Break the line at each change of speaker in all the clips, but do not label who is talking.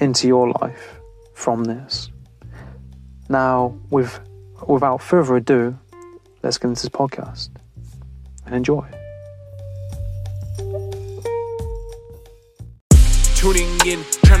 into your life from this. Now, with, without further ado, let's get into this podcast and enjoy.
Tuning in, trying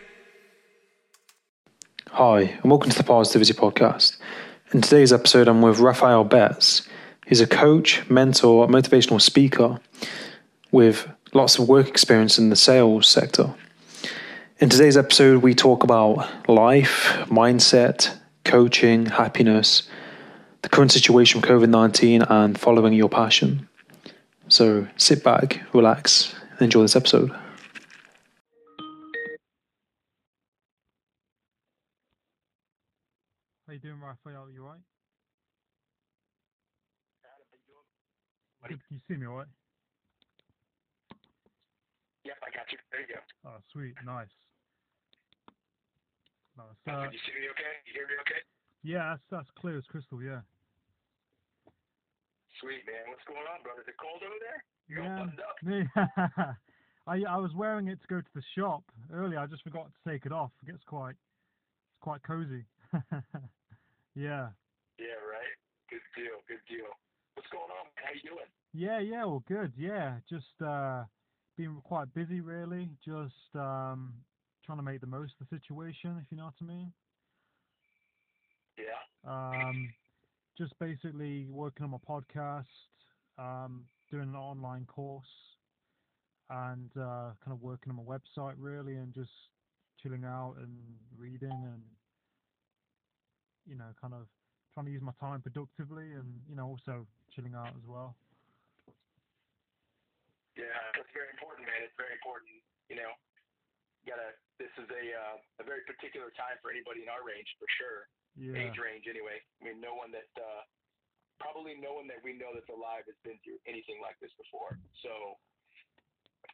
Hi, and welcome to the Parrsitivity Podcast. In today's episode, I'm with Rafael Betts. He's a coach, mentor, motivational speaker with lots of work experience in the sales sector. In today's episode, we talk about life, mindset, coaching, happiness, the current situation with COVID 19, and following your passion. So sit back, relax, and enjoy this episode. How you doing, Rafael? You alright? Can you see me alright?
Yep, I got you. There you go.
Oh, sweet, nice. Nice.
Can
Uh,
you see me okay? You hear me okay?
yeah, that's, that's clear as crystal, yeah.
Sweet, man. What's going on, brother? Is it cold over there? You're all
Yeah.
buttoned up?
I I was wearing it to go to the shop earlier. I just forgot to take it off. It gets quite it's quite cozy. yeah.
Yeah, right. Good deal. Good deal. What's going on? How you doing?
Yeah, yeah, well good. Yeah. Just uh being quite busy really. Just um trying to make the most of the situation, if you know what I mean.
Yeah.
Um just basically working on my podcast, um, doing an online course and uh, kind of working on my website really and just chilling out and reading and you know kind of trying to use my time productively and you know also chilling out as well
Yeah, that's very important, man. It's very important. You know, you gotta. This is a uh, a very particular time for anybody in our range, for sure.
yeah
Age range, anyway. I mean, no one that uh, probably no one that we know that's alive has been through anything like this before. So,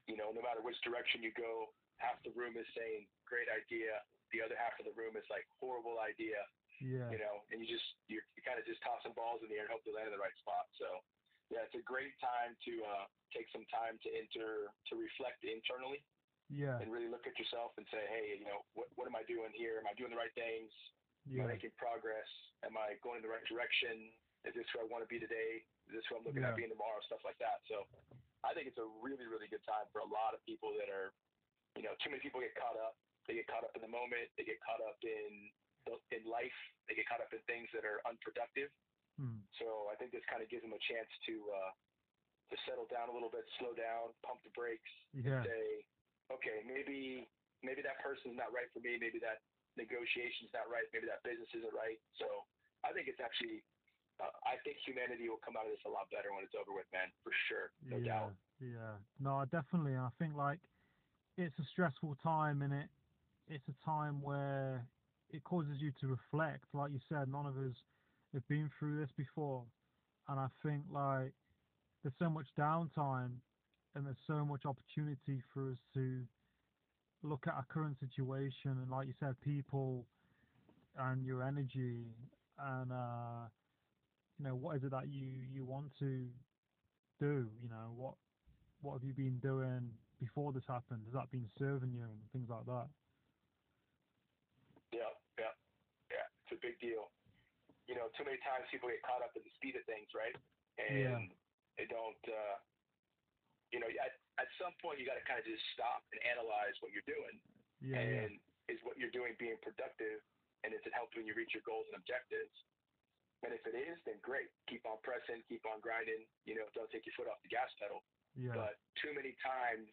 you know, no matter which direction you go, half the room is saying great idea, the other half of the room is like horrible idea.
Yeah
you know, and you just you're, you're kind of just tossing balls in the air and hope they land in the right spot. So, yeah, it's a great time to uh, take some time to enter to reflect internally
yeah
and really look at yourself and say, hey, you know, what what am I doing here? Am I doing the right things?
Yeah.
Am I making progress? Am I going in the right direction? Is this who I want to be today? Is this who I'm looking
Yeah.
at being tomorrow? Stuff like that. So, I think it's a really really good time for a lot of people that are, you know, too many people get caught up. They get caught up in the moment. They get caught up in in life. They get caught up in things that are unproductive.
Hmm.
So I think this kind of gives them a chance to uh, to settle down a little bit, slow down, pump the brakes,
yeah
say, okay, maybe maybe that person's not right for me. Maybe that negotiation's not right. Maybe that business isn't right. So I think it's actually, uh, I think humanity will come out of this a lot better when it's over with, man, for sure, no
yeah,
doubt.
yeah. No, definitely. And I think like it's a stressful time, and it it's a time where it causes you to reflect. Like you said, none of us have been through this before, and I think like there's so much downtime, and there's so much opportunity for us to look at our current situation, and like you said, people
and your energy and uh, you know what is it that you you want to do? You know what what have you been doing before this happened? Has that been serving you and things like that?
Yeah. It's a big deal. You know, too many times people get caught up in the speed of things, right? And
Yeah.
they don't. Uh, you know, at at some point you got to kind of just stop and analyze what you're doing,
Yeah, yeah,
is what you're doing being productive, and is it helping you reach your goals and objectives? And if it is, then great. Keep on pressing, keep on grinding. You know, don't take your foot off the gas pedal.
yeah,
But too many times,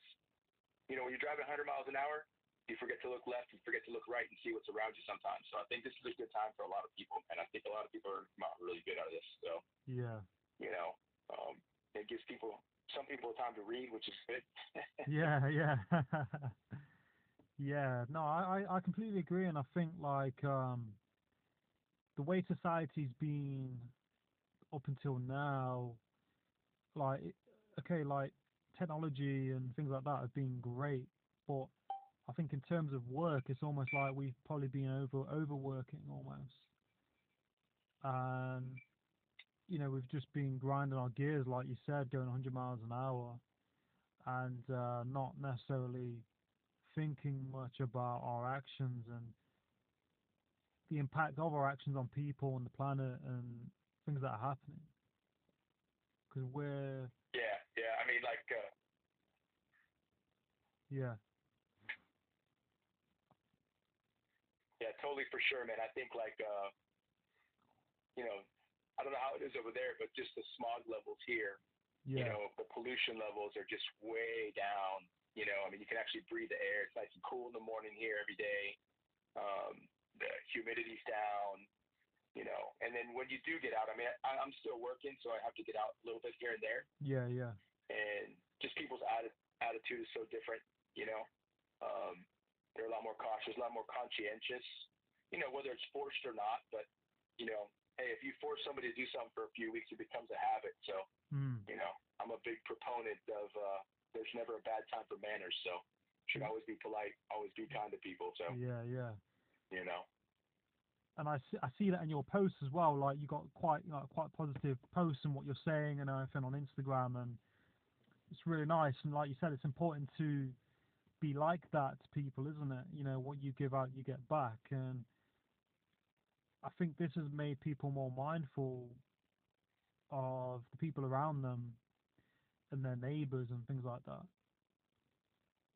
you know, when you're driving 100 miles an hour, you forget to look left, you forget to look right, and see what's around you sometimes. So I think this is a good time for a lot of people, and I think a lot of people are not really good out of this. So
yeah,
you know, um, it gives people some people time to read, which is good.
yeah, yeah. yeah, no, I, I I completely agree, and I think like um, the way society's been up until now, like okay, like technology and things like that have been great, but I think in terms of work, it's almost like we've probably been over overworking almost, and you know we've just been grinding our gears, like you said, going 100 miles an hour, and uh, not necessarily thinking much about our actions and the impact of our actions on people and the planet and things that are happening. Because we're
yeah, yeah. I mean, like, uh,
yeah,
totally for sure, man. I think like, uh, you know, I don't know how it is over there, but just the smog levels here. you know, the pollution levels are just way down. You know, I mean, you can actually breathe the air. It's nice and cool in the morning here every day. Um, the humidity's down, you know, and then when you do get out, I mean, I, I'm still working, so I have to get out a little bit here and there.
yeah, yeah,
And just people's atti- attitude is so different, you know. Um, they're a lot more cautious, a lot more conscientious, you know, whether it's forced or not. But, you know, hey, if you force somebody to do something for a few weeks, it becomes a habit. So,
mm,
you know, I'm a big proponent of uh, there's never a bad time for manners. So should always be polite, always be kind to people. So
yeah, yeah.
you know,
And I see, I see that in your posts as well. Like you got quite you know, quite positive posts and what you're saying and everything on Instagram, and it's really nice. And like you said, it's important to be like that to people, isn't it? You know, what you give out, you get back, and I think this has made people more mindful of the people around them and their neighbours and things like that.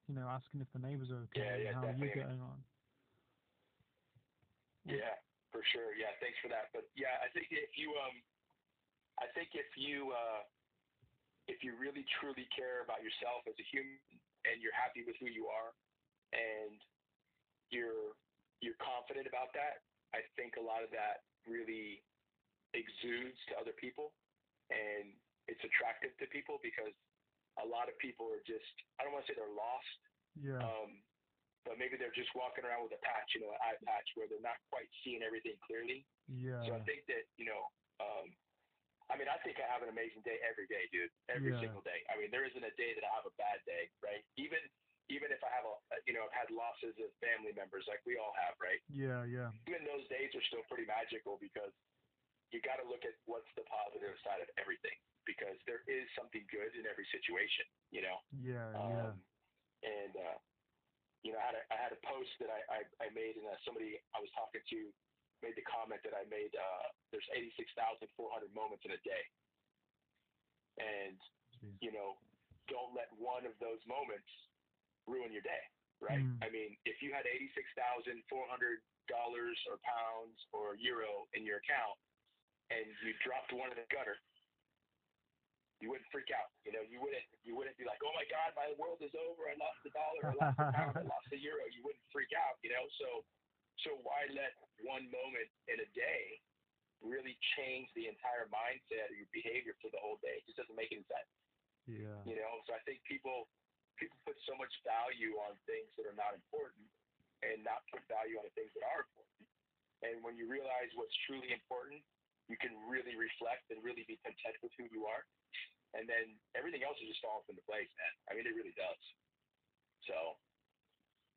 You know, asking if the neighbours are okay
Yeah,
and
yeah,
how you're
definitely.
getting on.
yeah, for sure. Yeah, thanks for that. But yeah, I think if you um, I think if you uh, if you really truly care about yourself as a human and you're happy with who you are and you're you're confident about that, I think a lot of that really exudes to other people and it's attractive to people because a lot of people are just I don't want to say they're lost,
Yeah.
um, but maybe they're just walking around with a patch, you know, an eye patch where they're not quite seeing everything clearly.
yeah.
So I think that you know, um, I mean, I think I have an amazing day every day, dude. Every
Yeah.
single day. I mean, there isn't a day that I have a bad day, right? Even even if I have a, you know, I've had losses of family members, like we all have, right?
Yeah, yeah.
Even those days are still pretty magical because you got to look at what's the positive side of everything because there is something good in every situation, you know.
Yeah, yeah.
Um, and uh, you know, I had a, I had a post that I, I, I made, and uh, somebody I was talking to made the comment that I made. Uh, there's 86,400 moments in a day, and
Jeez.
you know, don't let one of those moments ruin your day, right?
Mm.
I mean, if you had 86,400 dollars or pounds or euro in your account, and you dropped one in the gutter, you wouldn't freak out. You know, you wouldn't you wouldn't be like, oh my God, my world is over. I lost the dollar. I lost the pound. I lost the euro. You wouldn't freak out. You know, so so why let one moment in a day really change the entire mindset or your behavior for the whole day? It just doesn't make any sense.
Yeah.
You know, so I think people people put so much value on things that are not important and not put value on the things that are important. And when you realize what's truly important, you can really reflect and really be content with who you are. And then everything else just falls into place, man. I mean, it really does. So,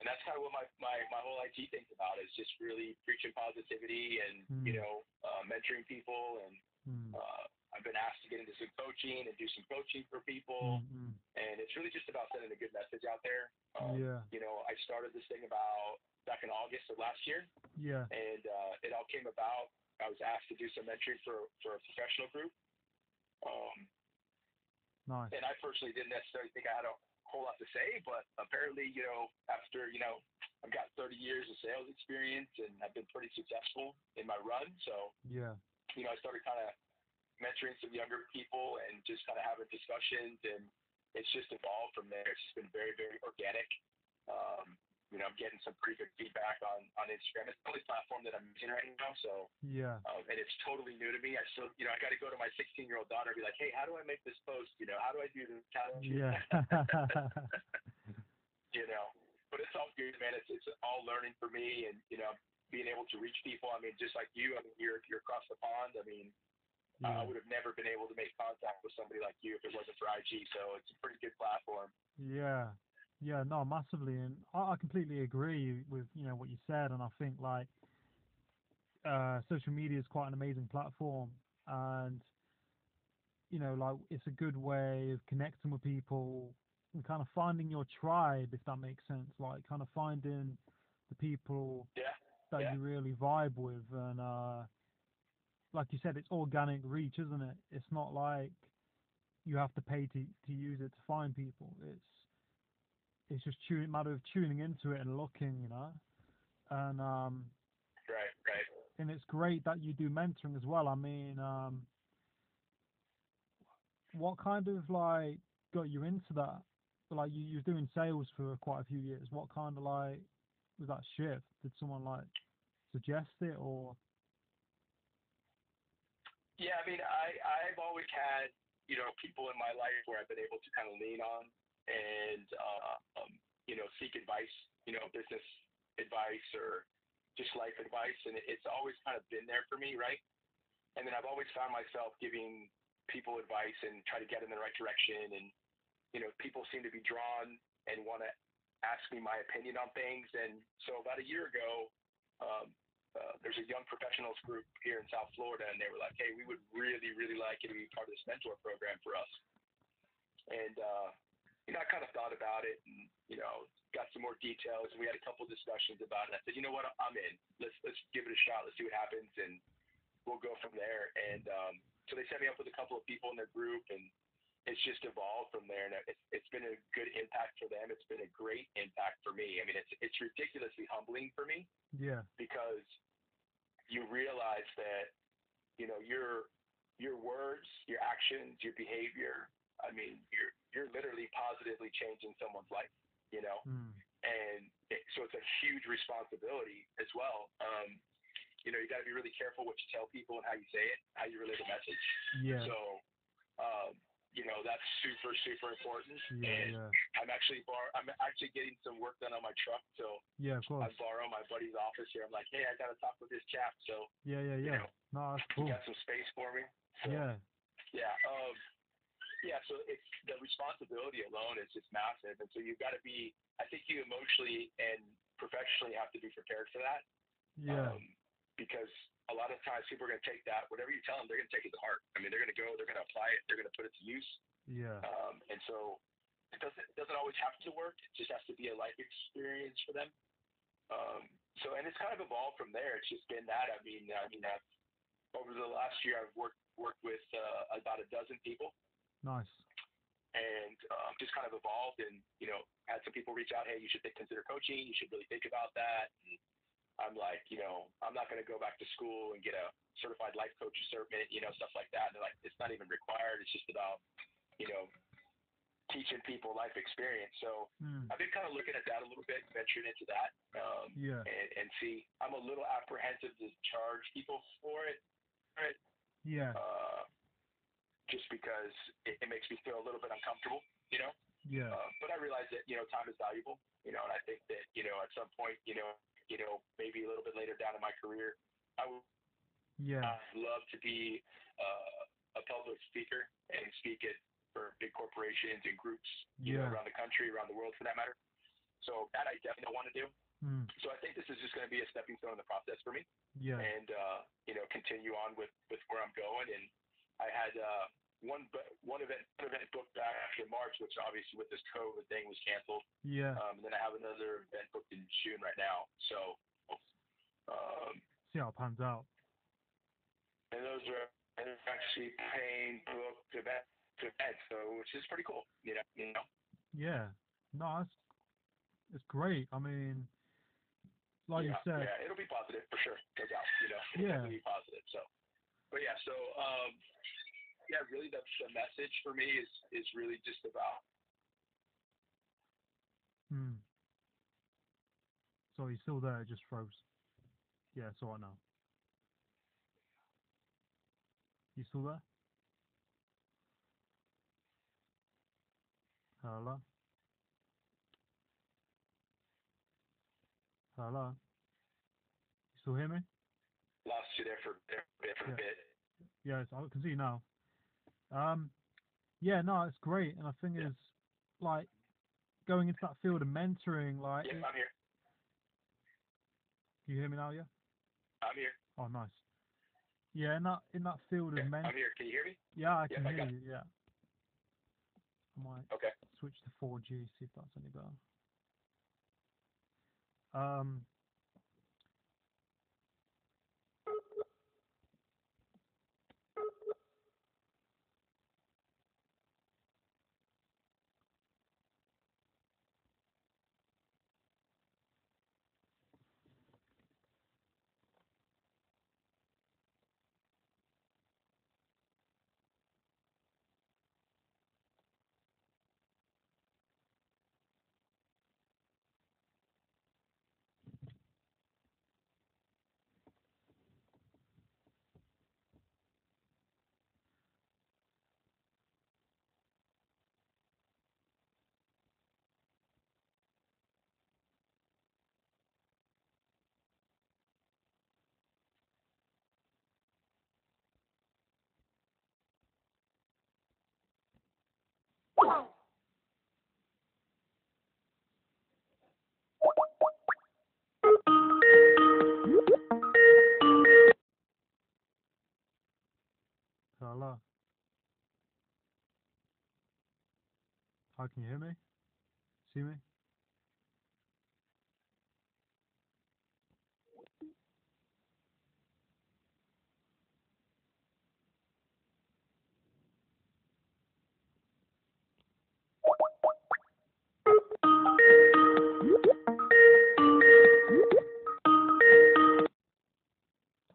and that's kind of what my, my, my whole IT thing's about is just really preaching positivity and,
Mm.
you know, uh, mentoring people. And
Mm.
uh, I've been asked to get into some coaching and do some coaching for people.
Mm, mm.
And it's really just about sending a good message out there. Um,
Yeah.
You know, I started this thing about back in August of last year,
Yeah.
and uh, it all came about. I was asked to do some mentoring for, for a professional group. Um,
Nice.
and I personally didn't necessarily think I had a whole lot to say, but apparently, you know, after, you know, I've got 30 years of sales experience and I've been pretty successful in my run. So,
Yeah.
you know, I started kind of mentoring some younger people and just kind of having discussions and it's just evolved from there. It's just been very, very organic. Um, you know, I'm getting some pretty good feedback on, on Instagram. It's the only platform that I'm using right now. So,
Yeah.
um, and it's totally new to me. I still, you know, I got to go to my 16 year old daughter and be like, hey, how do I make this post? You know, how do I do this? How do I
Yeah.
you know, but it's all good, man. It's it's all learning for me, and you know, being able to reach people. I mean, just like you, I mean, you're you're across the pond. I mean, uh, I would have never been able to make contact with somebody like you if it wasn't for IG. So it's a pretty good platform.
Yeah, yeah, no, massively, and I, I completely agree with you know what you said, and I think like uh, social media is quite an amazing platform, and you know like it's a good way of connecting with people and kind of finding your tribe, if that makes sense, like kind of finding the people
Yeah,
that
Yeah.
you really vibe with, and uh, like you said, it's organic reach, isn't it? It's not like you have to pay to to use it to find people. It's it's just matter of tuning into it and looking, you know. And um,
right, right.
and it's great that you do mentoring as well. I mean, um, what kind of like got you into that? Like you, you was doing sales for quite a few years. What kind of like was that shift? Did someone like suggest it or?
Yeah, I mean, I I've always had you know people in my life where I've been able to kind of lean on and uh, um, you know seek advice, you know, business advice or just life advice, and it's always kind of been there for me, right? And then I've always found myself giving people advice and try to get in the right direction, and you know, people seem to be drawn and want to ask me my opinion on things, and so about a year ago. Um, uh, there's a young professionals group here in South Florida, and they were like, "Hey, we would really, really like you to be part of this mentor program for us." And uh, you know, I kind of thought about it, and you know, got some more details, and we had a couple discussions about it. I said, "You know what? I'm in. Let's let's give it a shot. Let's see what happens, and we'll go from there." And um, so they set me up with a couple of people in their group, and it's just evolved from there. And it's it's been a good impact for them. It's been a great impact for me. I mean, it's it's ridiculously humbling for me
Yeah.
because you realize that you know your your words, your actions, your behavior. I mean, you're you're literally positively changing someone's life. You know,
Mm.
and it, so it's a huge responsibility as well. Um, you know, you got to be really careful what you tell people and how you say it, how you relay the message.
Yeah.
So, um, you know, that's super super important.
Yeah.
and
Yeah.
I'm actually bar- I'm actually getting some work done on my truck, so
Yeah. Of
I borrow my buddy's office here. I'm like, hey, I gotta talk with this chap. So
Yeah. Yeah.
you
Yeah.
know,
No, that's cool.
got some space for me. So,
Yeah.
yeah. Um, yeah. So it's the responsibility alone is just massive, and so you've got to be. I think you emotionally and professionally have to be prepared for that.
Yeah.
Um, because a lot of times people are going to take that, whatever you tell them, they're going to take it to heart. I mean, they're going to go, they're going to apply it, they're going to put it to use.
Yeah.
Um, and so it doesn't it doesn't always have to work. It just has to be a life experience for them. Um, so and it's kind of evolved from there. It's just been that. I mean, I mean, I've, over the last year, I've worked worked with uh, about a dozen people,
Nice.
and um, just kind of evolved. And you know, had some people reach out, hey, you should think, consider coaching. You should really think about that. And I'm like, you know, I'm not going to go back to school and get a certified life coach cert, you know, stuff like that. And they're like, it's not even required. It's just about, you know, teaching people life experience. So
Mm.
I've been kind of looking at that a little bit, venturing into that, um,
Yeah.
and, and see. I'm a little apprehensive to charge people for it, right?
Yeah.
Uh, just because it, it makes me feel a little bit uncomfortable, you know.
Yeah.
Uh, but I realize that you know time is valuable, you know, and I think that you know at some point, you know, you know, maybe a little bit later down in my career, I would
Yeah.
love to be uh, a public speaker and speak at for big corporations and groups, you know,
Yeah.
around the country, around the world for that matter. So that I definitely want to do.
Mm.
So I think this is just going to be a stepping stone in the process for me,
Yeah.
and uh, you know, continue on with with where I'm going. And I had uh, one one event one event booked back in March, which obviously with this COVID thing was canceled.
Yeah.
Um, and then I have another event booked in June right now. So, um,
See how it pans out.
and those are and actually paying booked event to event, so which is pretty cool. You know, you know.
Yeah. No, it's it's great. I mean, like
yeah,
you said,
yeah, it'll be positive for sure. No doubt. You know, it'll
Yeah.
be positive. So, but yeah, so um, yeah, really, the the message for me is is really just about
Hmm. So he's still there, just froze. Yeah, it's alright now. You still there? Hello? Hello? You still hear me?
lost you there for there for
Yeah.
a bit.
Yes, I can see you now. Um, yeah, no, it's great, and I think
Yeah.
it's like going into that field of mentoring. Like,
Yeah, I'm here.
can you hear me now? Yeah.
I'm here.
Oh, nice. Yeah, in that in that field
Yeah,
of
I'm
mentoring.
here. Can you hear me?
Yeah, I can
I
hear
got
you. Yeah. I might
Okay.
switch to 4G, see if that's any better. Um. Hi, can you hear me? See me?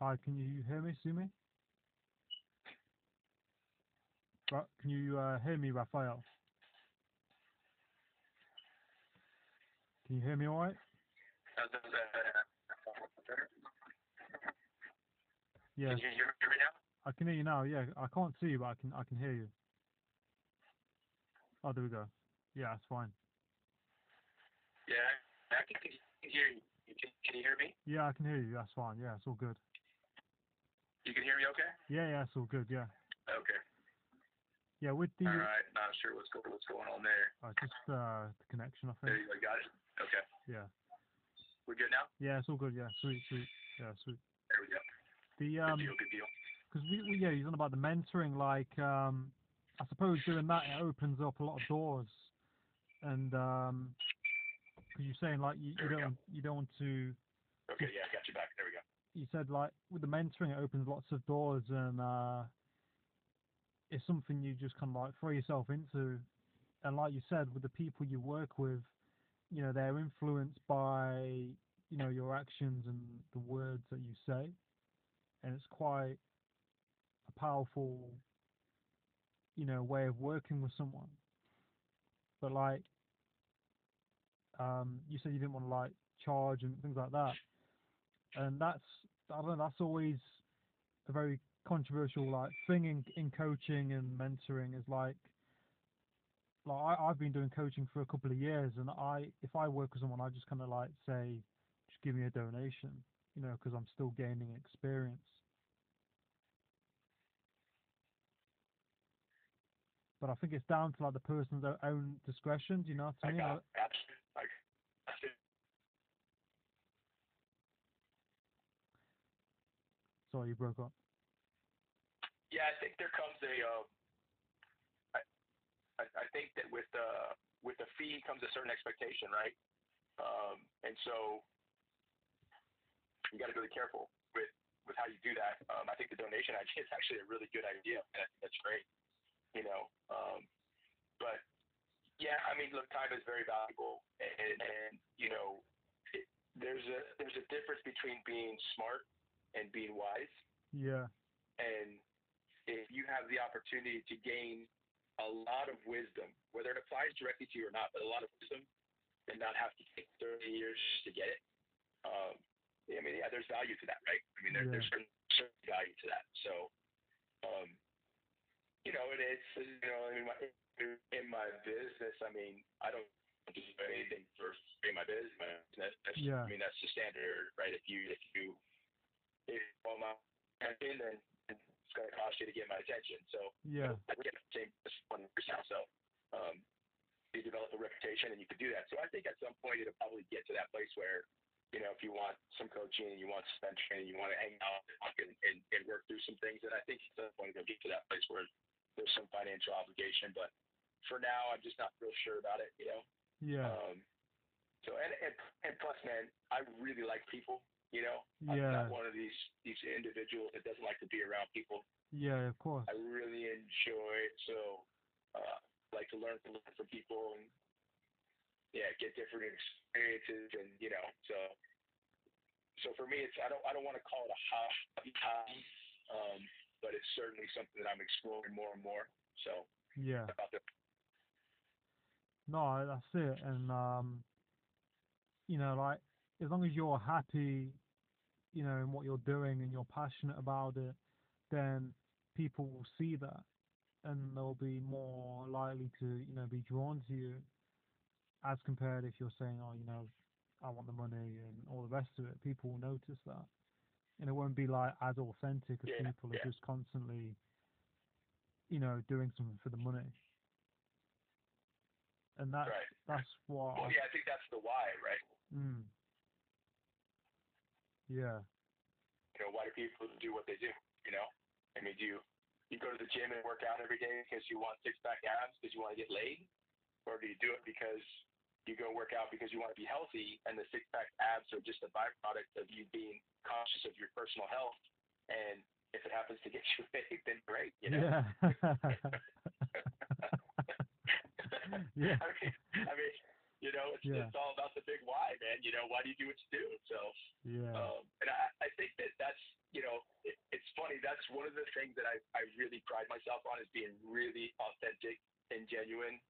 Hi, can you hear me? See me? Can you uh, hear me, Rafael? Can you hear me all right? Yeah,
Can you hear me now?
I can hear you now. Yeah, I can't see you, but I can I can hear you. Oh, there we go. Yeah, that's fine.
Yeah, I can can hear you. You Can, can you hear me?
Yeah, I can hear you. That's fine. Yeah, it's all good.
You can hear me okay?
Yeah, yeah, it's all good. Yeah,
Okay.
yeah. With the
All right. Not sure what's going what's going on there.
uh, just uh, the connection, I think.
There you go. Got it. Okay.
Yeah,
We're good now.
yeah, it's all good. Yeah, sweet, sweet. Yeah, sweet.
There we go.
The
Good
um,
deal. Good deal.
because we, we yeah, he's on about the mentoring. Like um, I suppose doing that it opens up a lot of doors, and um, because you're saying like you, you don't you don't want to
Okay. Yeah, I got you back. There we go.
you said like with the mentoring it opens lots of doors and uh it's something you just kind of like throw yourself into and like you said with the people you work with you know they're influenced by you know your actions and the words that you say. And it's quite a powerful you know way of working with someone. But like um you said you didn't want to like charge and things like that. And that's I don't know that's always a very controversial like thing in in coaching and mentoring is like like I, have been doing coaching for a couple of years, and I if I work with someone, I just kind of like say, just give me a donation, you know, because I'm still gaining experience. But I think it's down to like the person's own discretion. Do you know what I mean?
I
Sorry, you broke up.
Yeah, I think there comes a um, I I think that with the with the fee comes a certain expectation, right? Um, and so you got to be really careful with with how you do that. Um, I think the donation idea is actually a really good idea. And I think that's great. You know, um, but yeah, I mean, look, time is very valuable, and, and you know, it, there's a there's a difference between being smart and being wise.
Yeah.
And if you have the opportunity to gain a lot of wisdom, whether it applies directly to you or not, but a lot of wisdom, and not have to take 30 years to get it. Um, I mean, yeah, there's value to that, right? I mean, there,
Yeah.
there's certain, certain value to that. So, um, you know, and it's you know, in my in my business, I mean, I don't do anything for my business. That, that's,
Yeah.
I mean, that's the standard, right? If you if you if all my attention, then going to cost you to get my attention. So
Yeah.
I get the same one percent. So um, you develop a reputation, and you could do that. So I think at some point it'll probably get to that place where you know if you want some coaching and you want some training, you want to hang out and, and, and work through some things. And I think at some point it'll get to that place where there's some financial obligation. But for now, I'm just not real sure about it. You know.
Yeah.
Um, so and, and and plus, man, I really like people. You know, I'm not one of these these individuals that doesn't like to be around people.
Yeah, of course.
I really enjoy it. So, uh, like to learn from from people and yeah, get different experiences and you know. So, so for me, it's I don't I don't want to call it a hobby, hobby, um, but it's certainly something that I'm exploring more and more. So
Yeah. No, that's it. And um, you know, like as long as you're happy, you know, in what you're doing and you're passionate about it, then people will see that, and they'll be more likely to, you know, be drawn to you, as compared if you're saying, oh, you know, I want the money and all the rest of it. People will notice that, and it won't be like as authentic as
Yeah,
people are just constantly, you know, doing something for the money. And that's
right.
that's what.
Well, yeah, I think that's the why, right?
Mm. Yeah.
You know, why do people do what they do? You know, I mean, do you you go to the gym and work out every day because you want six pack abs because you want to get laid, or do you do it because you go work out because you want to be healthy and the six pack abs are just a byproduct of you being conscious of your personal health and if it happens to get you laid, then great, you know.
Yeah. yeah.
I mean, I mean, you know, it's,
Yeah.
it's all about the big why, man. You know, why do you do what you do? So,
Yeah.
um, and I, I think that that's, you know, it, it's funny. That's one of the things that I, I really pride myself on is being really authentic and genuine.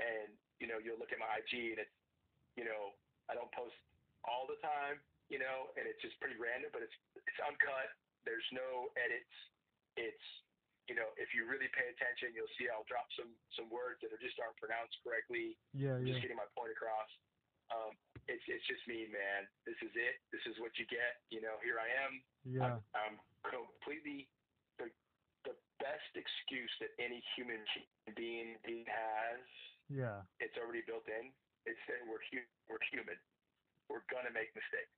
And, you know, you'll look at my IG and it's, you know, I don't post all the time, you know, and it's just pretty random, but it's, it's uncut. There's no edits. It's, you know, if you really pay attention, you'll see I'll drop some, some words that are just aren't pronounced correctly
Yeah. Yeah.
just getting my point across. Um, it's it's just me, man. This is it. This is what you get. You know, here I am.
Yeah.
I'm, I'm completely the the best excuse that any human being being has.
Yeah.
It's already built in. It's that we're hu- we're human. We're gonna make mistakes.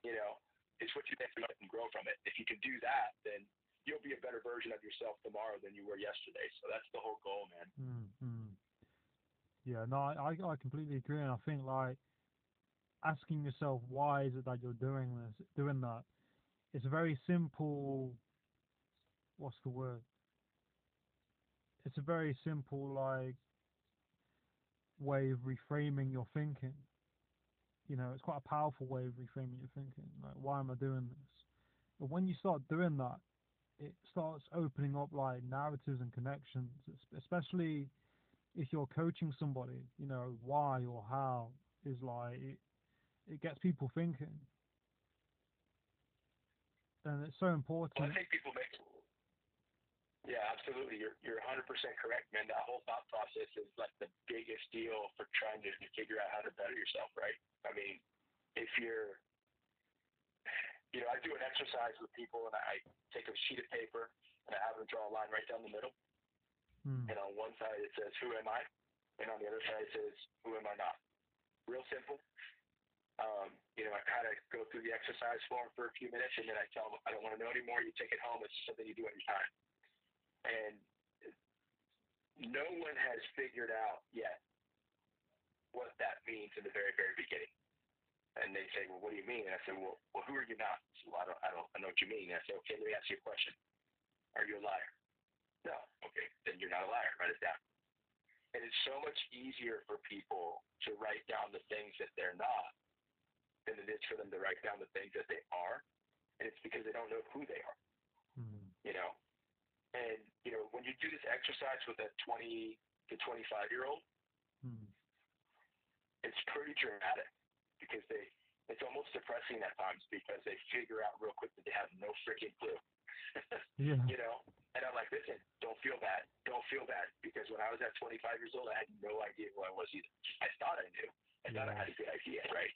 You know, it's what you make and grow from it. If you can do that, then you'll be a better version of yourself tomorrow than you were yesterday. So that's the whole goal, man.
Mm, mm. Yeah, no, I I completely agree, and I think like asking yourself why is it that you're doing this, doing that, it's a very simple. What's the word? It's a very simple like way of reframing your thinking. You know, it's quite a powerful way of reframing your thinking. Like, why am I doing this? But when you start doing that, it starts opening up like narratives and connections, especially if you're coaching somebody, you know, why or how is like it, it gets people thinking. And it's so
Well,
important.
I think people make. Yeah, absolutely. You're you're 100% correct, man. That whole thought process is like the biggest deal for trying to figure out how to better yourself, right? I mean, if you're, you know, I do an exercise with people, and I take a sheet of paper and I have them draw a line right down the middle,
Hmm.
and on one side it says "Who am I," and on the other side it says "Who am I not." Real simple. Um, you know, I kind of go through the exercise form for a few minutes, and then I tell them I don't want to know anymore. You take it home. It's just something you do any time. And no one has figured out yet what that means in the very, very beginning. And they say, well, what do you mean? And I said, well, well, who are you not? So, well, I don't, I don't, I know what you mean. And I said, okay, let me ask you a question. Are you a liar? No. Okay, then you're not a liar. Write it down. And it's so much easier for people to write down the things that they're not than it is for them to write down the things that they are. And it's because they don't know who they are,
Mm.
you know. And you know, when you do this exercise with a 20 to 25 year old,
Mm.
it's pretty dramatic because they it's almost depressing at times because they figure out real quick that they have no freaking clue.
Yeah.
you know? And I'm like, listen, don't feel bad. Don't feel bad. Because when I was at 25 years old, I had no idea who I was either. I thought I knew. I thought I had a good idea, right?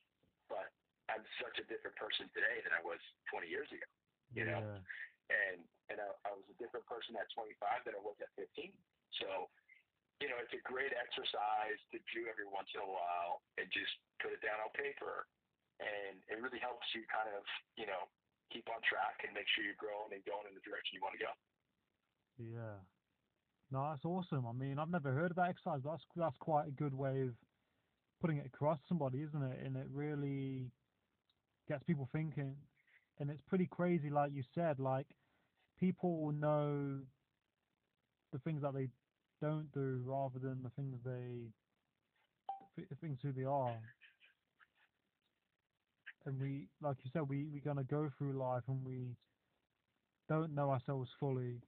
But I'm such a different person today than I was 20 years ago. You know? and and I, I was a different person at 25 than I was at 15. So, you know, it's a great exercise to do every once in a while and just put it down on paper, and it really helps you kind of, you know, keep on track and make sure you're growing and going in the direction you want to go.
Yeah. No, that's awesome. I mean, I've never heard of that exercise, that's that's quite a good way of putting it across somebody, isn't it? And it really gets people thinking. And it's pretty crazy, like you said, like people know the things that they don't do rather than the things they the things who they are. And we, like you said, we we're gonna go through life and we don't know ourselves fully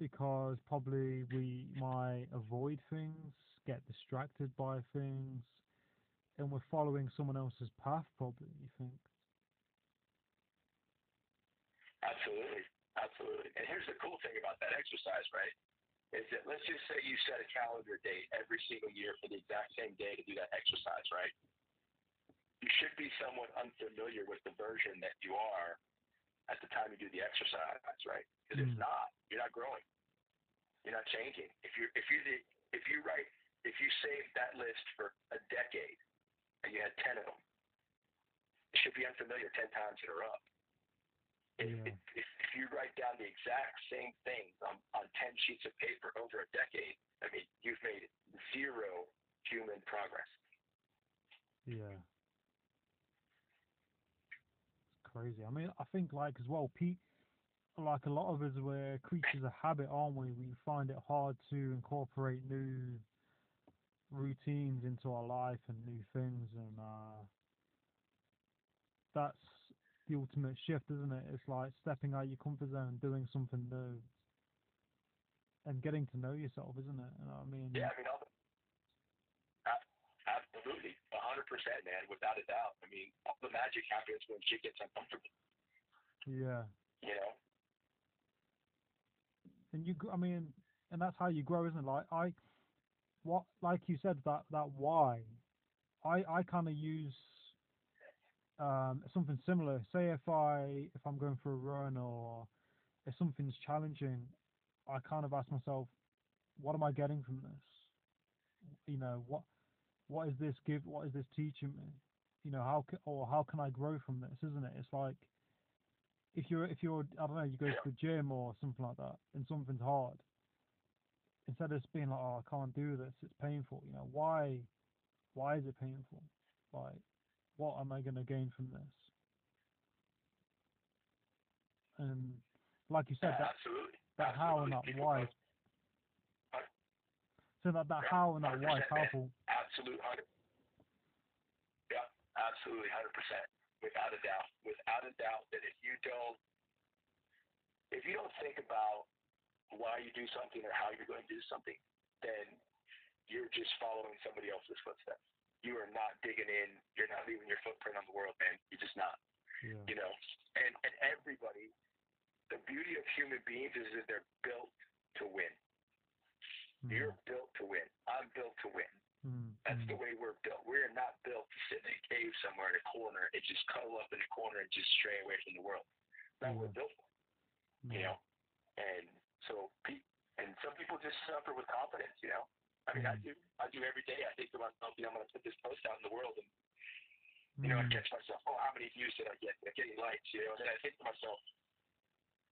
because probably we might avoid things, get distracted by things, and we're following someone else's path. Probably, you think?
Absolutely, absolutely. And here's the cool thing about that exercise, right? Is that let's just say you set a calendar date every single year for the exact same day to do that exercise, right? You should be somewhat unfamiliar with the version that you are at the time you do the exercise, right? Because
Mm.
if not, you're not growing. You're not changing. If you if you did if you write if you save that list for a decade and you had ten of them, it should be unfamiliar ten times in a row. If,
Yeah.
if, if, if you write down the exact same things on, on 10 sheets of paper over a decade, I mean, you've made zero human progress.
Yeah. It's crazy. I mean, I think like as well, Pete. Like a lot of us, we're creatures of habit, aren't we? We find it hard to incorporate new routines into our life and new things, and uh, that's the ultimate shift, isn't it? It's like stepping out of your comfort zone and doing something new, and getting to know yourself, isn't it? You know what I mean?
Yeah, I mean, the, a- absolutely, 100%, man, without a doubt. I mean, all the magic happens when shit gets uncomfortable,
Yeah.
you know?
and you i mean and that's how you grow isn't it like i what like you said that that why i i kind of use um something similar say if i if i'm going for a run or if something's challenging i kind of ask myself what am i getting from this? You know what what is this give what is this teaching me? You know how ca- or how can i grow from this isn't it? It's like if you're if you're I don't know you go to the gym or something like that and something's hard instead of just being like oh I can't do this it's painful you know why why is it painful? Like what am I going to gain from this and like you said
Yeah,
that
absolutely.
that how and
Absolutely.
that
People
why
go-
so that that
Yeah,
how and that why is
100%,
powerful
Absolute. Yeah, absolutely, hundred percent, without a doubt, without a doubt. That if you don't, if you don't think about why you do something or how you're going to do something, then you're just following somebody else's footsteps. You are not digging in. You're not leaving your footprint on the world, man. You're just not.
yeah
You know, and and everybody. The beauty of human beings is that they're built to win.
mm,
You're built to win. I'm built to win.
mm,
That's
mm,
the way we're built. We're not built to sit in a cave somewhere in a corner and just cuddle up in a corner and just stray away from the world. That's what we're built for, you know. And so, pe- and some people just suffer with confidence, you know. I mean, I
Mm.
do. I do every day. I think to myself, you know, I'm going to put this post out in the world, and You know, I
Mm.
catch myself, oh, how many views did I get? Did I get any likes? You know, and then I think to myself,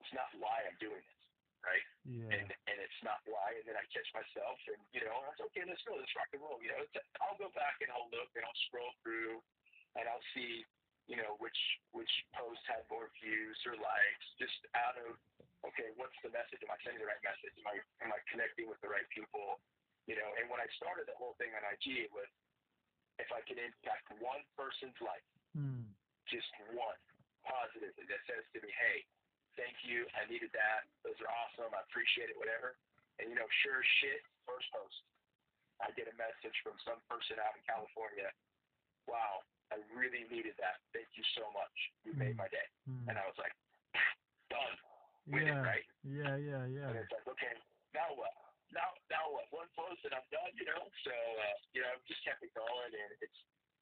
it's not why I'm doing this, right?
Yeah.
And and it's not why. And then I catch myself, and you know, I was okay. Let's go. Let's rock and roll. You know, it's, I'll go back and I'll look and I'll scroll through, and I'll see, you know, which which post had more views or likes, just out of okay, what's the message? Am I sending the right message? Am I am I connecting with the right people? You know, and when I started the whole thing on IG, it was if I can impact one person's life,
Mm.
just one positively that says to me, hey, thank you, I needed that, those are awesome, I appreciate it, whatever. And you know, sure shit, first post, I get a message from some person out in California. Wow, I really needed that. Thank you so much. You made
Mm.
my day.
Mm.
And I was like, done. With it,
Yeah.
right?
Yeah, yeah, yeah.
And it's like, okay, now what? Now, now what? One post and I'm done, you know. So, uh, you know, I've just kept it going, and it's,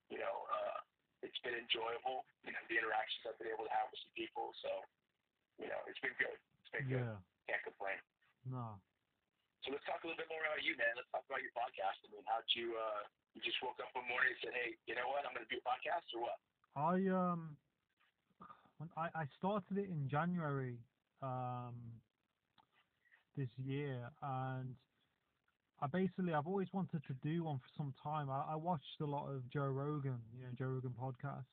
you know, uh, it's been enjoyable. You know, the interactions I've been able to have with some people. So, you know, it's been good. It's been good.
Yeah.
Can't complain.
No.
So let's talk a little bit more about you, man. Let's talk about your podcast. I mean, how'd you? Uh, you just woke up one morning and said, "Hey, you know what? I'm going to do a podcast," or what?
I um when I, I started it in January um this year and I basically I've always wanted to do one for some time. I, I watched a lot of Joe Rogan, you know, Joe Rogan podcast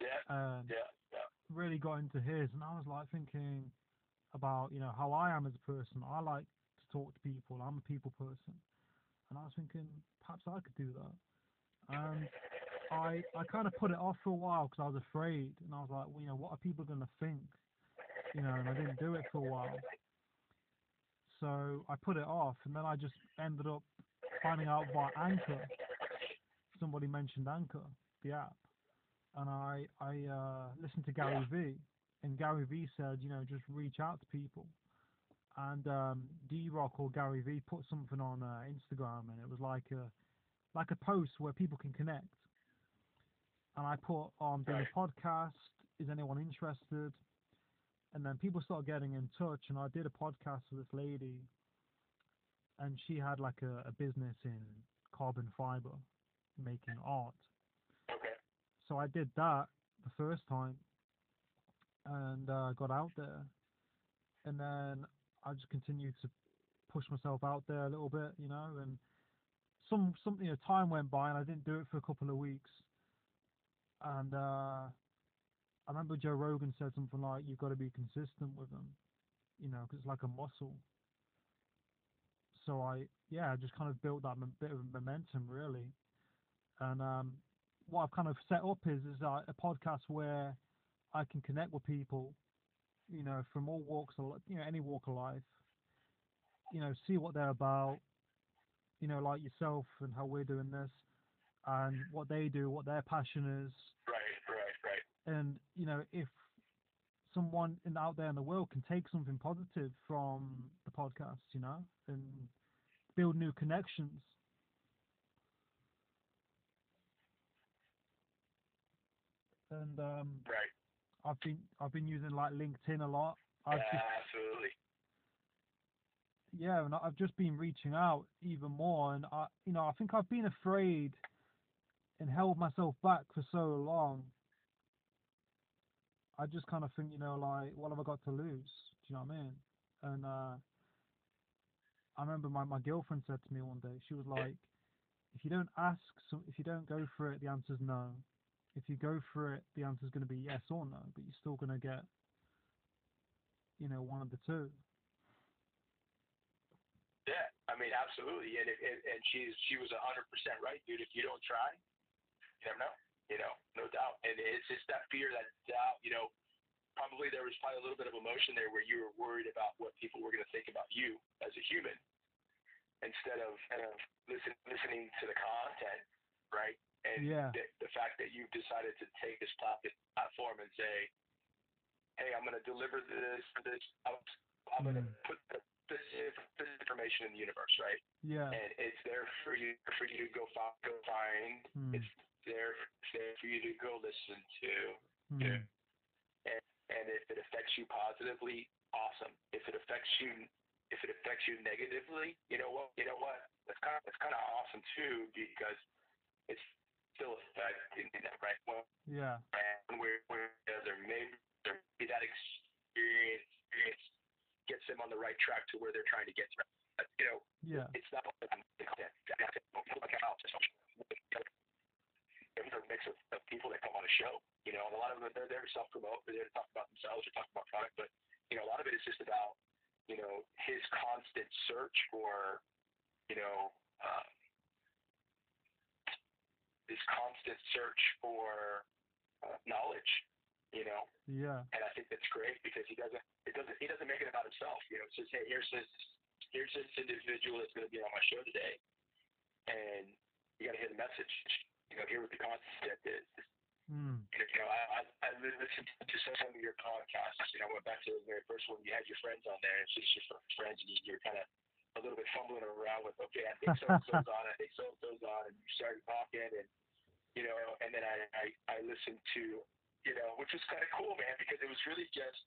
Yeah,
and
yeah, yeah.
really got into his and I was like thinking about, you know, how I am as a person. I like to talk to people. I'm a people person. And I was thinking perhaps I could do that. And I I kind of put it off for a while because I was afraid, and I was like, well, you know, what are people going to think? You know, and I didn't do it for a while. So I put it off, and then I just ended up finding out about Anchor. Somebody mentioned Anchor, the app, and I I uh, listened to Gary V, and Gary V said, you know, just reach out to people. And um, D Rock or Gary V put something on uh, Instagram, and it was like a like a post where people can connect. And I put on doing a podcast. Is anyone interested? And then people started getting in touch, and I did a podcast with this lady, and she had like a, a business in carbon fiber, making art.
Okay.
So I did that the first time, and uh, got out there, and then I just continued to push myself out there a little bit, you know, and some something you know, time went by and I didn't do it for a couple of weeks, and uh, I remember Joe Rogan said something like, "You've got to be consistent with them," you know, because it's like a muscle. So I, yeah, I just kind of built that bit of momentum really, and um, what I've kind of set up is is a podcast where I can connect with people, you know, from all walks of you know any walk of life, you know, see what they're about, you know, like yourself and how we're doing this, and what they do, what their passion is. And you know if someone in, out there in the world can take something positive from the podcast, you know, and build new connections. And um,
Right.
I've been I've been using like LinkedIn a lot. I've just,
Absolutely.
yeah, and I've just been reaching out even more, and I, you know, I think I've been afraid and held myself back for so long. I just kind of think, you know, like, what have I got to lose? Do you know what I mean? And uh, I remember my, my girlfriend said to me one day, she was like, if you don't ask, so if you don't go for it, the answer's no. If you go for it, the answer's going to be yes or no, but you're still going to get, you know, one of the two.
Yeah, I mean, absolutely, and and, and she's she was a hundred percent right, dude. If you don't try, you never know. You know, no doubt. And it's just that fear, that doubt. You know, probably there was probably a little bit of emotion there where you were worried about what people were going to think about you as a human, instead of kind of listen, listening to the content, right? And
Yeah.
the, the fact that you've decided to take this plat- platform and say, "Hey, I'm going to deliver this, this, out. I'm going to put this, this information in the universe, right?
Yeah.
and it's there for you for you to go find. Go find.
Mm.
It's there, there for you to go listen to.
Mm.
And, and if it affects you positively, awesome. If it affects you, if it affects you negatively, you know what? You know what? That's kind of that's kind of awesome too because it's still affecting, that right?
Yeah.
and where where they're maybe that experience, experience gets them on the right track to where they're trying to get to. You know,
Yeah.
it's not the content. People like a mix of, of people that come on a show. You know, and a lot of them they're there to self promote, they're there to talk about themselves or talk about product, but you know, a lot of it is just about, you know, his constant search for, you know, uh, his constant search for uh, knowledge, you know,
Yeah.
and I think that's great because he doesn't it doesn't he doesn't make it about himself. You know, it's just hey, here's this here's this individual that's going to be on my show today, and you got to hear the message. You know, hear what the concept is.
Mm.
You know, I, I I listened to some of your podcasts. You know, I went back to the very first one. You had your friends on there. It's just your friends, and you, you're kind of a little bit fumbling around with, okay, I think so and so's on. I think so and so's on, and you started talking, and you know, and then I I, I listened to, you know, which was kind of cool, man, because it was really just,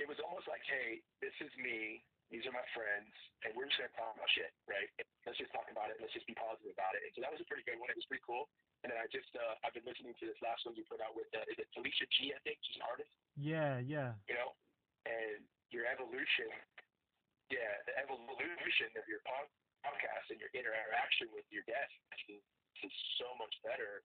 it was almost like, hey, this is me. These are my friends, and we're just gonna talk about shit, right? Let's just talk about it. Let's just be positive about it. And so that was a pretty good one. It was pretty cool. And then I just, uh, I've been listening to this last one you put out with, uh, is it Felicia G? I think she's an artist
Yeah. Yeah.
you know, and your evolution, yeah, the evolution of your pod- podcast and your interaction with your guests is, is so much better,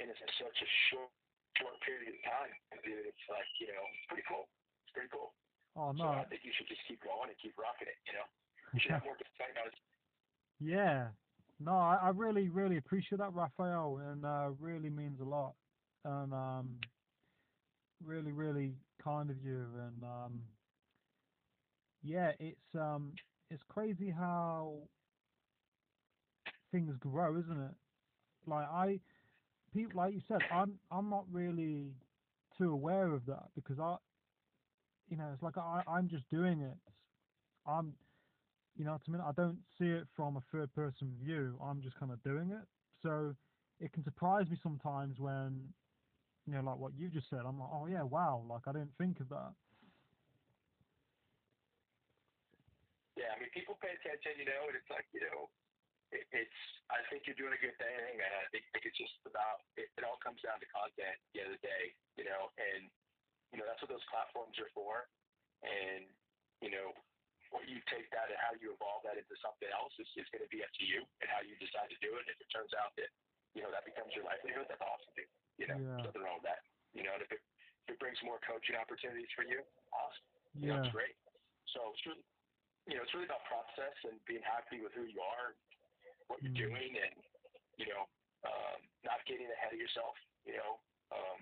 and it's in such a short short period of time. Dude, it's like you know, it's pretty cool. It's pretty cool.
Oh
So
no.
I think you should just keep going and keep rocking it. You know, you should have more.
Yeah. No, I, I really, really appreciate that, Rafael, and uh, really means a lot. And um, really, really kind of you. And um, yeah, it's um, it's crazy how things grow, isn't it? Like I, people, like you said, I'm I'm not really too aware of that because I, you know, it's like I I'm just doing it. I'm you know what I mean? I don't see it from a third person view. I'm just kind of doing it. So it can surprise me sometimes when, you know, like what you just said. I'm like, oh yeah, wow, like I didn't think of that.
Yeah, I mean, people pay attention, you know, and it's like, you know, it, it's. I think you're doing a good thing, and I think, think it's just about. It, it all comes down to content. At the end of the day, you know, and you know that's what those platforms are for, and you know, what you take that and how you evolve that into something else is, is going to be up to you and how you decide to do it. And if it turns out that you know that becomes your livelihood, that's awesome, dude. You know,
Yeah.
nothing wrong with that. You know, and if it if it brings more coaching opportunities for you, awesome. You know,
Yeah.
it's great. So it's really, you know, it's really about process and being happy with who you are, what you're
Mm.
doing, and you know, um, not getting ahead of yourself. You know, um,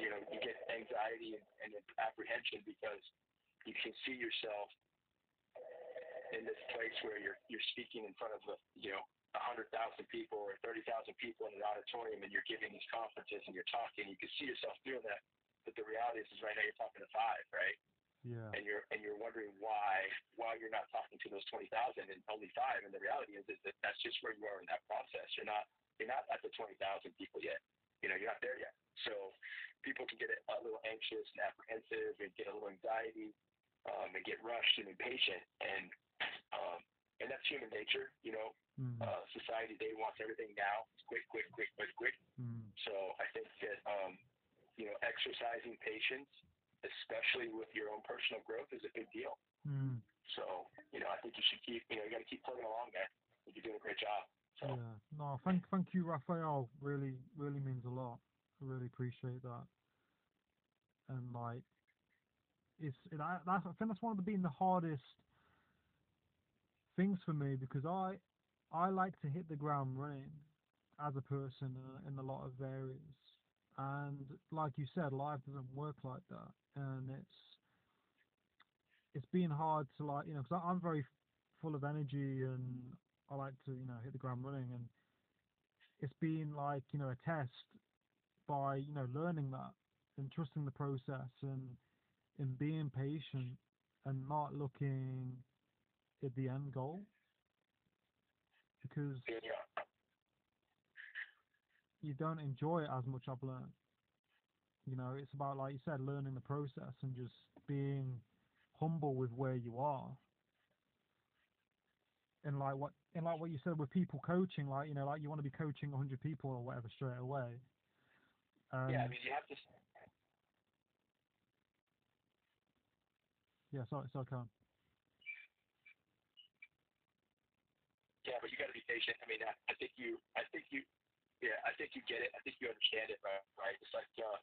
you know, you get anxiety and, and apprehension because you can see yourself in this place where you're you're speaking in front of a, you know a hundred thousand people or thirty thousand people in an auditorium, and you're giving these conferences and you're talking. You can see yourself doing that, but the reality is, is right now you're talking to five, right?
Yeah.
and you're and you're wondering why why you're not talking to those twenty thousand and only five. And the reality is is that that's just where you are in that process. You're not you're not at the twenty thousand people yet. You know, you're not there yet. So people can get a little anxious and apprehensive and get a little anxiety um, and get rushed and impatient. And um, and that's human nature. You know,
Mm.
uh, society today wants everything now, quick, quick, quick, quick, quick.
Mm.
So I think that um, you know exercising patience, especially with your own personal growth, is a big deal.
Mm.
So you know I think you should keep you know you got to keep plugging along, man. You're doing a great job.
Yeah. No, thank thank you, Rafael. Really, really means a lot. I really appreciate that. And like, it's it, I, that's I think that's one of the being the hardest things for me because I I like to hit the ground running as a person in, in a lot of areas. And like you said, life doesn't work like that, and it's it's being hard to like you know because I'm very full of energy and I like to you know hit the ground running and it's been like you know a test by you know learning that and trusting the process and and being patient and not looking at the end goal because you don't enjoy it as much I've learned. You know, it's about like you said, learning the process and just being humble with where you are. And like what and like what you said with people coaching, like, you know, like you want to be coaching hundred people or whatever straight away. Um,
yeah, I mean, you have to.
yeah, sorry, sorry, Karen.
Yeah, but you got to be patient. I mean, I, I think you, I think you, yeah, I think you get it. I think you understand it, right? Right? It's like, uh,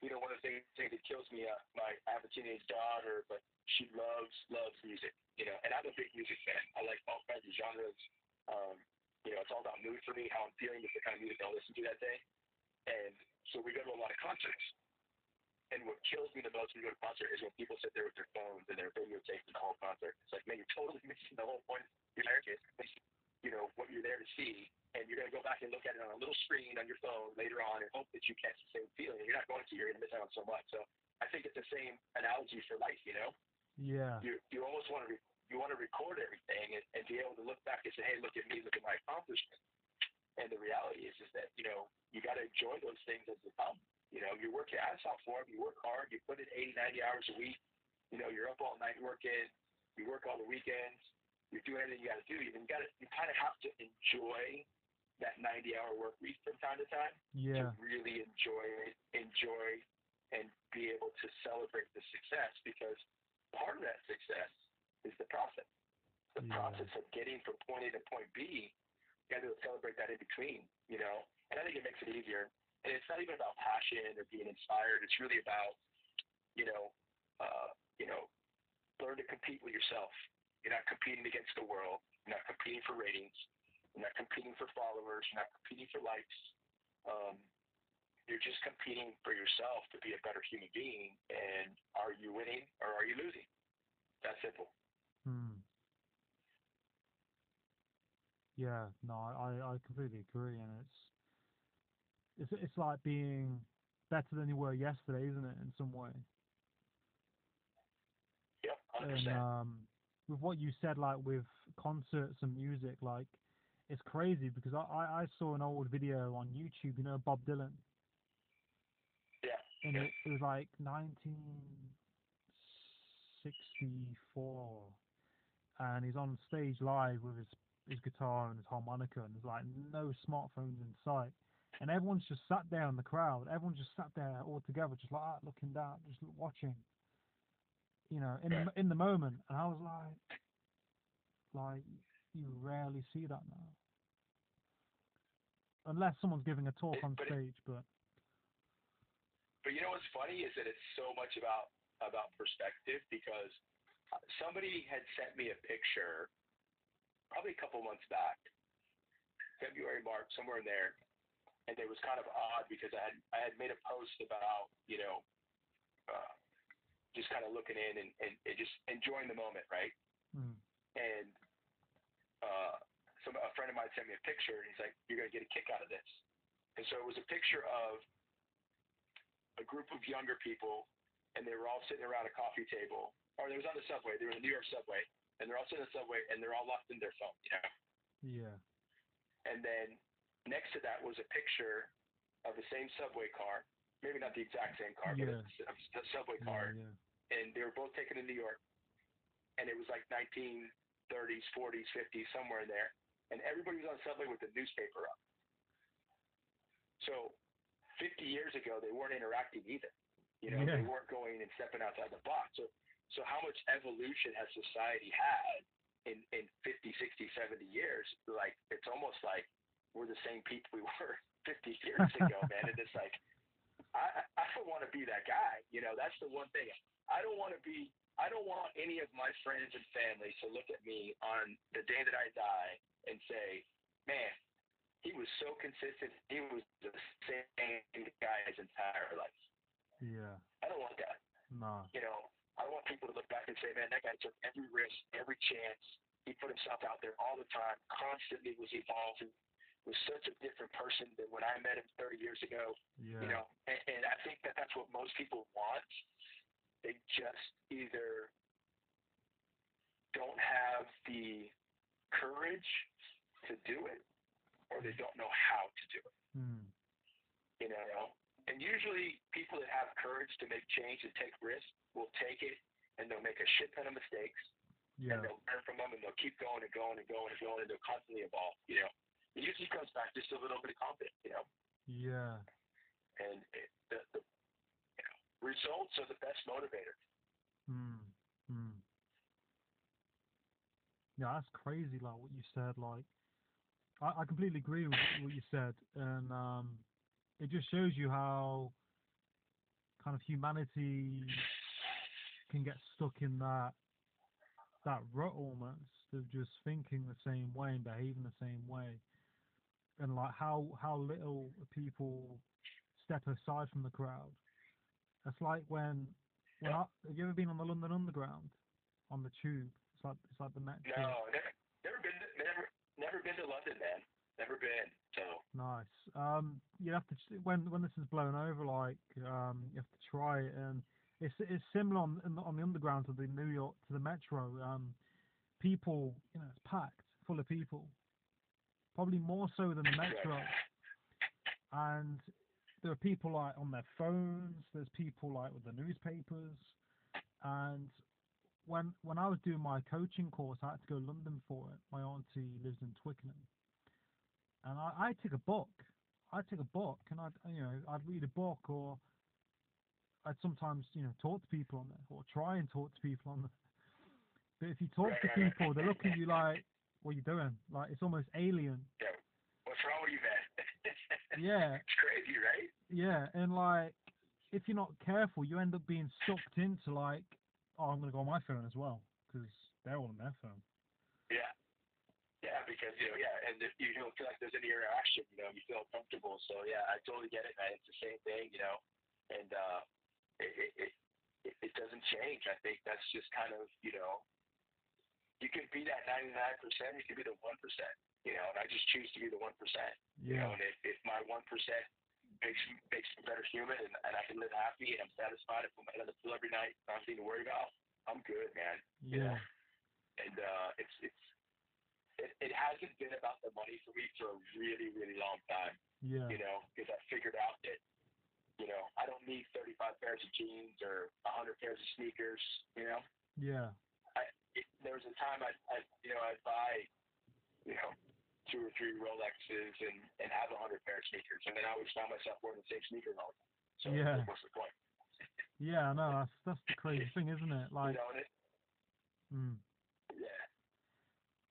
you know, one of the things, things that kills me. Uh, my I have a teenage daughter, but she loves loves music. You know, and I'm a big music fan. I like all kinds of genres. Um, you know, it's all about mood for me, how I'm feeling, it's the kind of music I'll listen to that day. And so we go to a lot of concerts. And what kills me the most when we go to a concert is when people sit there with their phones and they're videotaping the whole concert. It's like, man, you're totally missing the whole point of your marriage. You know, what you're there to see. And you're going to go back and look at it on a little screen on your phone later on and hope that you catch the same feeling. You're not going to. You're going to miss out on so much. So I think it's the same analogy for life, you know?
Yeah.
You, you almost want to re- you want to record everything and, and be able to look back and say, hey, look at me, look at my accomplishments. And the reality is, is that, you know, you got to enjoy those things as they come. You know, you work your ass off for them. You work hard. You put in 80, 90 hours a week. You know, you're up all night working. You work all the weekends. You're doing everything you got to do. You got to, you kind of have to enjoy that 90 hour work week from time to time
Yeah.
to really enjoy it, enjoy and be able to celebrate the success because part of that success is the process. The
Yeah.
process of getting from point A to point B, you got to celebrate that in between, you know. And I think it makes it easier. And it's not even about passion or being inspired. It's really about, you know, uh, you know, learn to compete with yourself. You're not competing against the world. You're not competing for ratings. You're not competing for followers. You're not competing for likes. Um, you're just competing for yourself to be a better human being. And are you winning or are you losing? That simple.
Hmm. Yeah, no, I, I completely agree, and it's it's it's like being better than you were yesterday, isn't it? In some way.
Yep, hundred
And
percent.
um, with what you said, like with concerts and music, like it's crazy because I, I, I saw an old video on YouTube, you know, Bob Dylan,
Yeah,
and it, it was like 1964, and he's on stage live with his his guitar and his harmonica, and there's like no smartphones in sight, and everyone's just sat there in the crowd. Everyone's just sat there all together, just like that, looking down, just watching. You know, in the in the moment, and I was like, like you rarely see that now, unless someone's giving a talk
It-
on
but it-
stage. But
But you know what's funny is that it's so much about about perspective because uh, somebody had sent me a picture probably a couple months back, February, March, somewhere in there, and it was kind of odd because I had I had made a post about you know uh, just kind of looking in and, and, and just enjoying the moment, right?
mm,
and uh, some a friend of mine sent me a picture, and he's like, "You're gonna get a kick out of this." And so it was a picture of a group of younger people, and they were all sitting around a coffee table, or they was on the subway. They were in the New York subway, and they're all sitting in the subway, and they're all locked in their phone, you know.
yeah,
And then next to that was a picture of the same subway car, maybe not the exact same car,
Yeah.
but a, a subway car,
yeah,
and they were both taken in New York, and it was like 1930s, 40s, 50s, somewhere in there, and everybody was on the subway with the newspaper up. So, 50 years ago, they weren't interacting either. You know, they weren't going and stepping outside the box. So, so how much evolution has society had in in 50, 60, 70 years? Like, it's almost like we're the same people we were 50 years ago, man. And it's like, I I don't want to be that guy. You know, that's the one thing. I don't want to be. I don't want any of my friends and family to look at me on the day that I die and say, "Man, he was so consistent. He was the same guy his entire life."
yeah.
I don't want that.
No,
You know, I want people to look back and say, "Man, that guy took every risk, every chance. He put himself out there all the time. Constantly was evolving. Was such a different person than when I met him 30 years ago."
yeah,
you know? And, and i think that that's what most people want. They just either don't have the courage to do it or they don't know how to do it.
Mm,
you know? And usually people that have courage to make change and take risks will take it and they'll make a shit ton of mistakes
yeah,
and they'll learn from them and they'll keep going and going and going and going and they'll constantly evolve you know it usually comes back just a little bit of confidence you know
yeah,
and the the results are the best motivator.
Mm, mm. Yeah, that's crazy. Like what you said. Like, I, I completely agree with what you said, and um, it just shows you how kind of humanity can get stuck in that that rut almost of just thinking the same way and behaving the same way, and like how how little people step aside from the crowd. That's like when when I, have you ever been on the London Underground on the tube? It's like it's like the metro.
No, never, never been, to, never, never been to London, man. Never been. So
Nice. Um, you have to when when this is blown over, like um, you have to try it, and it's it's similar on the- on the underground to the New York to the metro. Um, people, you know, it's packed, full of people, probably more so than the metro. And there are people like on their phones. There's people like with the newspapers, and when when I was doing my coaching course, I had to go to London for it. My auntie lives in Twickenham, and I, I took a book. I took a book, and I'd you know I'd read a book, or I'd sometimes you know talk to people on there, or try and talk to people on there. But if you talk to people, they look at you like, "What are you doing?" Like it's almost alien.
yeah, what's wrong with you, man?
Yeah,
it's crazy, right?
yeah, and like if you're not careful, you end up being sucked into like, oh, I'm gonna go on my phone as well because they're all on their phone.
Yeah. Yeah, because you know, yeah, and if you don't feel like there's any interaction, you know, you feel comfortable. So yeah, I totally get it, man. It's the same thing, you know, and uh, it it, it, it doesn't change. I think that's just kind of you know, you can be that 99 percent, you can be the one percent, you know, and I just choose to be the one percent, you know, and if, if my one percent makes me makes me a better human and, and I can live happy and I'm satisfied and put my head on the pillow every night, nothing to worry about, I'm good, man. you know?
yeah,
and uh, it's it's it, it hasn't been about the money for me for a really really long time.
yeah,
You know, because I figured out that you know I don't need 35 pairs of jeans or 100 pairs of sneakers. You know,
yeah,
there was a time I I you know I'd buy you know two or three Rolexes and and have a hundred pair of sneakers, and then I always found myself wearing the same sneakers all the time. So
Yeah.
what's the point?
yeah. I know that's that's the crazy thing, isn't it? Like,
you know, it,
mm.
yeah,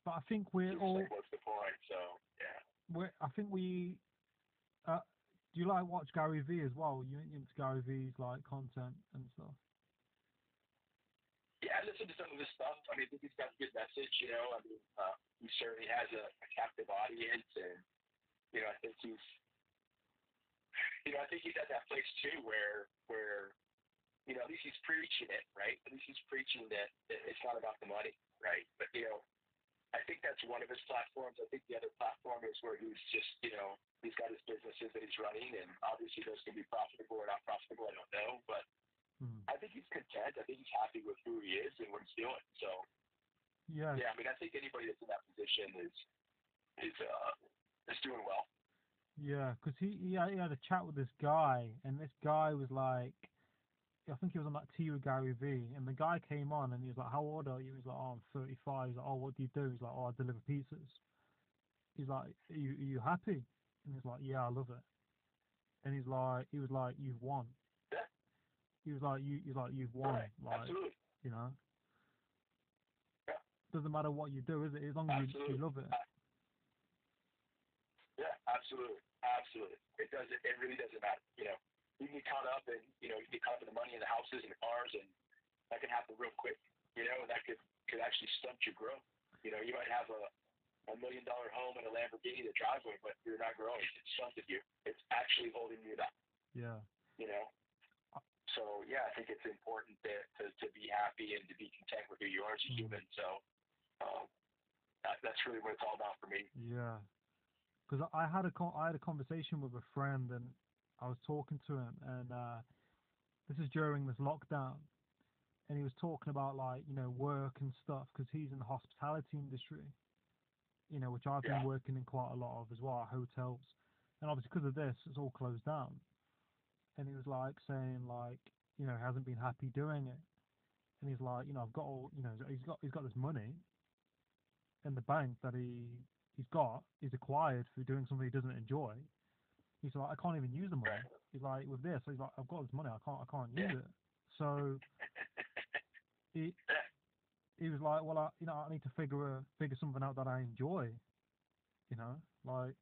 but I think we're
it's
all
like what's the point? So yeah.
we're, I think we. Uh, do you like watch Gary Vee as well? You you into Gary Vee's like content and stuff?
Yeah, I listen to some of his stuff. I mean, I think he's got a good message. You know, I mean, uh, he certainly has a, a captive audience, and you know, I think he's, you know, I think he's at that place too where where, you know, at least he's preaching it, right? At least he's preaching that, that it's not about the money, right? But you know, I think that's one of his platforms. I think the other platform is where he's just, you know, he's got his businesses that he's running, and obviously those can be profitable or not profitable. I don't know, but
Mm.
I think he's content. I think he's happy with who he is and what he's doing. So
Yeah,
yeah, I mean, I think anybody that's in that position is is uh is doing well.
Yeah, because he, he had- he had a chat with this guy, and this guy was like, I think he was on that tea with Gary Vee, and the guy came on and he was like, "How old are you?" He's like, "Oh, I'm 35." He's like, "Oh, what do you do?" He's like, "Oh, I deliver pizzas." He's like, "Are you, are you happy?" And he's like, "Yeah, I love it." And he's like, he was like, "You've won." He was like, "You," he's like, "You've won."
Right.
Like,
Absolutely.
you know.
Yeah.
Doesn't matter what you do, is it? As long as you, you love it.
Yeah, absolutely. Absolutely. It doesn't it really doesn't matter. You know, you can get caught up in you know, you get caught up in the money and the houses and the cars and that can happen real quick, you know, and that could could actually stunt your growth. You know, you might have a a million dollar home and a Lamborghini the driveway, but you're not growing. It's stunted you. It's actually holding you back.
Yeah.
you know. So yeah, I think it's important to, to, to be happy and to be content with who you are as a
Mhm.
human. So um, that, that's really what it's all about for me.
Yeah, because I had a con- I had a conversation with a friend and I was talking to him and uh, this is during this lockdown and he was talking about like you know work and stuff because he's in the hospitality industry, you know which I've
Yeah.
been working in quite a lot of as well, hotels, and obviously because of this it's all closed down, and he was like saying like you know he hasn't been happy doing it, and he's like you know I've got all you know he's got he's got this money in the bank that he he's got he's acquired through doing something he doesn't enjoy He's like, I can't even use the money. He's like, with this, he's like, I've got this money, I can't, I can't use it. So he he was like, well, I, you know, I need to figure figure something out that I enjoy. You know, like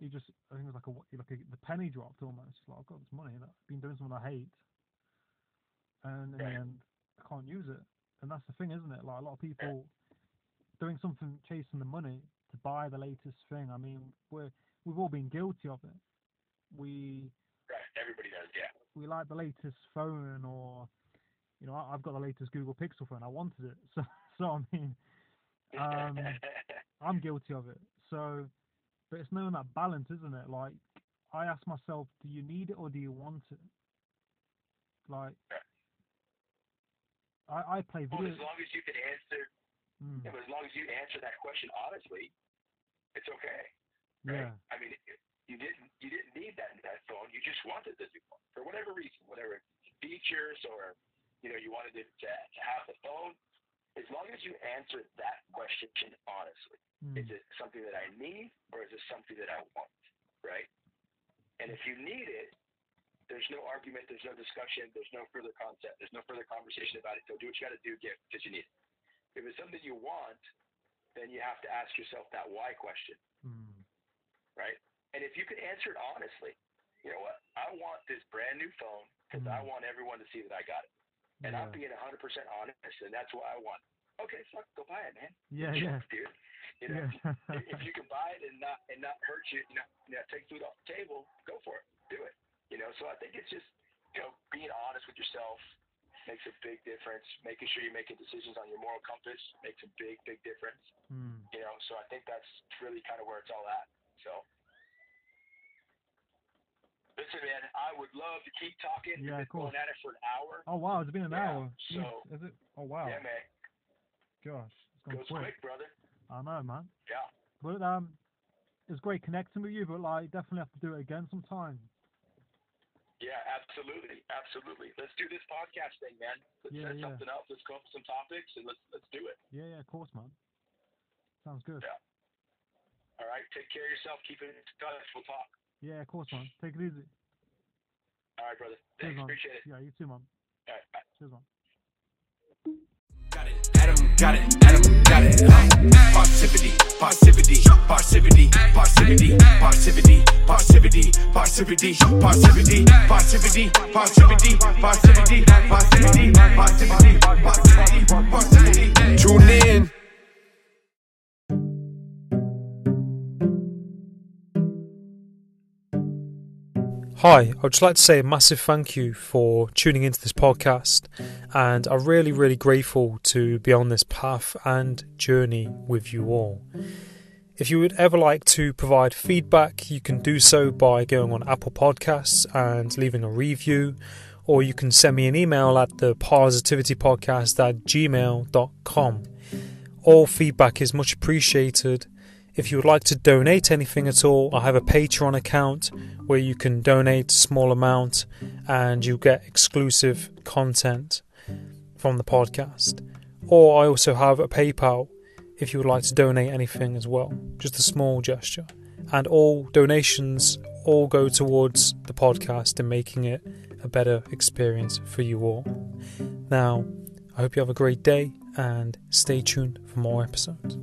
he just, I think it was like a like a, the penny dropped almost. Like, I've got this money, that I've been doing something I hate, and in
Right.
the end, I can't use it. And that's the thing, isn't it? Like a lot of people doing something, chasing the money to buy the latest thing. I mean, we're we've all been guilty of it. We
Right. Everybody does. Yeah.
we like the latest phone or you know I- I've got the latest Google Pixel phone. I wanted it, so so I mean um, I'm guilty of it. So, but it's knowing that balance, isn't it? Like I ask myself, do you need it or do you want it? Like I I play
well,
video.
as long as you can answer,
Mm,
yeah, as long as you answer that question honestly, it's okay. Right?
yeah,
I mean, you didn't you didn't need that that phone. You just wanted the new phone for whatever reason, whatever features or you know you wanted to, to, to have the phone. As long as you answer that question honestly,
mm,
is it something that I need or is it something that I want? Right? And if you need it, there's no argument, there's no discussion, there's no further concept, there's no further conversation about it. So do what you got to do, get because you need it. If it's something you want, then you have to ask yourself that why question
mm,
right? And if you can answer it honestly, you know what? I want this brand new phone because I
Mm.
want everyone to see that I got it, and I'm being 100% honest, and that's what I want. Okay, fuck, go buy it, man.
yeah, yeah,
dude. You know,
yeah,
if, if you can buy it and not and not hurt you, you know, you know, take food off the table, go for it, do it. You know, so I think it's just you know being honest with yourself makes a big difference. Making sure you're making decisions on your moral compass makes a big, big difference
mm,
you know so i think that's really kind of where it's all at so listen man i would love to keep talking
Yeah,
been going at it for an hour
Oh wow, it's been an
Yeah,
hour.
So-
is it? Oh wow,
yeah man
gosh, it's gone
goes
quick.
quick brother
I know, man.
yeah
But um, it was great connecting with you. But like, definitely have to do it again sometime.
yeah absolutely absolutely let's do this podcast thing man let's
Yeah,
set
yeah.
something up let's come up with some topics and let's let's do it
Yeah, yeah, of course, man. Sounds good.
Yeah. all right take care of yourself keep it in touch we'll talk
Yeah, of course, man. Take it easy.
all right brother
Cheers,
thanks
man.
appreciate it
Yeah, you too, man.
all right bye.
Cheers, man.
Got it, Adam got it, Adam got it. Uh, Parrsitivity, Parrsitivity, Parrsitivity, Parrsitivity, Parrsitivity, Parrsitivity, Parrsitivity, Parrsitivity, Parrsitivity, Parrsitivity, Parrsitivity, Parrsitivity, Parrsitivity, Parrsitivity, Parrsitivity. Tune in.
Hi, I would just like to say a massive thank you for tuning into this podcast, and I'm really, really grateful to be on this path and journey with you all. If you would ever like to provide feedback, you can do so by going on Apple Podcasts and leaving a review, or you can send me an email at the parrsitivitypodcast at gmail.com. All feedback is much appreciated. If you would like to donate anything at all, I have a Patreon account where you can donate a small amount and you get exclusive content from the podcast. Or I also have a PayPal if you would like to donate anything as well, just a small gesture. And all donations all go towards the podcast and making it a better experience for you all. Now, I hope you have a great day and stay tuned for more episodes.